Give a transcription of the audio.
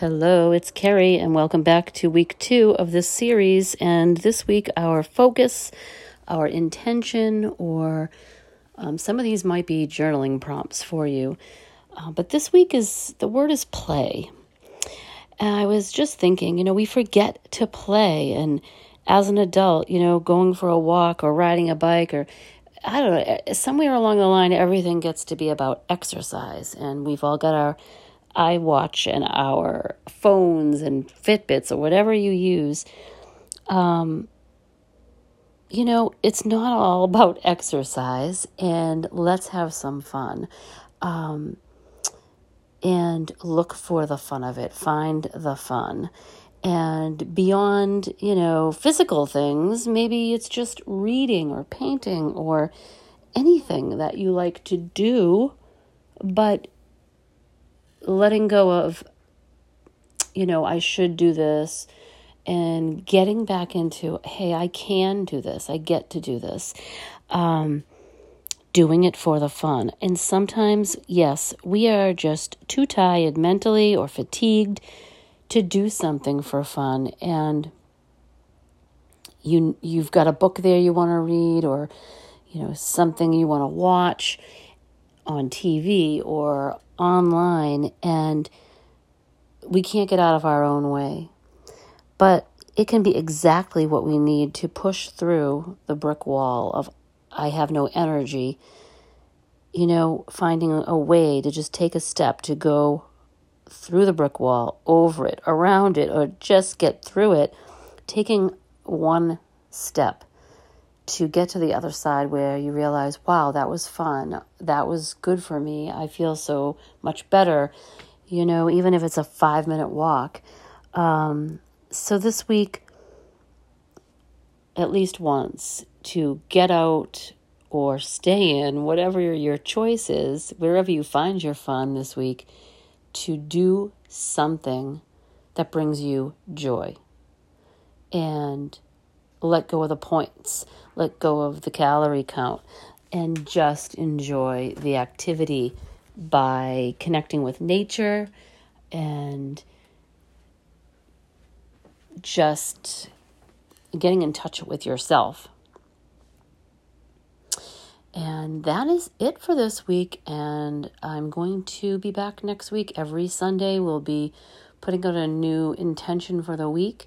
Hello, it's Carrie, and welcome back to week two of this series. And this week, our focus, our intention, or um, some of these might be journaling prompts for you. Uh, but this week is the word is play. And I was just thinking, you know, we forget to play. And as an adult, you know, going for a walk or riding a bike or I don't know, somewhere along the line, everything gets to be about exercise. And we've all got our iWatch and our phones and Fitbits or whatever you use, um, you know, it's not all about exercise and let's have some fun. Um, and look for the fun of it, find the fun. And beyond, you know, physical things, maybe it's just reading or painting or anything that you like to do, but letting go of, you know, I should do this and getting back into, hey, I can do this. I get to do this. Um, doing it for the fun. And sometimes, yes, we are just too tired mentally or fatigued to do something for fun. And you you've got a book there you want to read or you know something you want to watch on TV or online and we can't get out of our own way. But it can be exactly what we need to push through the brick wall of I have no energy. You know, finding a way to just take a step to go through the brick wall, over it, around it, or just get through it, taking one step to get to the other side where you realize, wow, that was fun. That was good for me. I feel so much better, you know, even if it's a five minute walk. Um, so this week, at least once, to get out or stay in, whatever your choice is, wherever you find your fun this week, to do something that brings you joy. And let go of the points, let go of the calorie count, and just enjoy the activity by connecting with nature and just getting in touch with yourself. And that is it for this week. And I'm going to be back next week. Every Sunday, we'll be putting out a new intention for the week.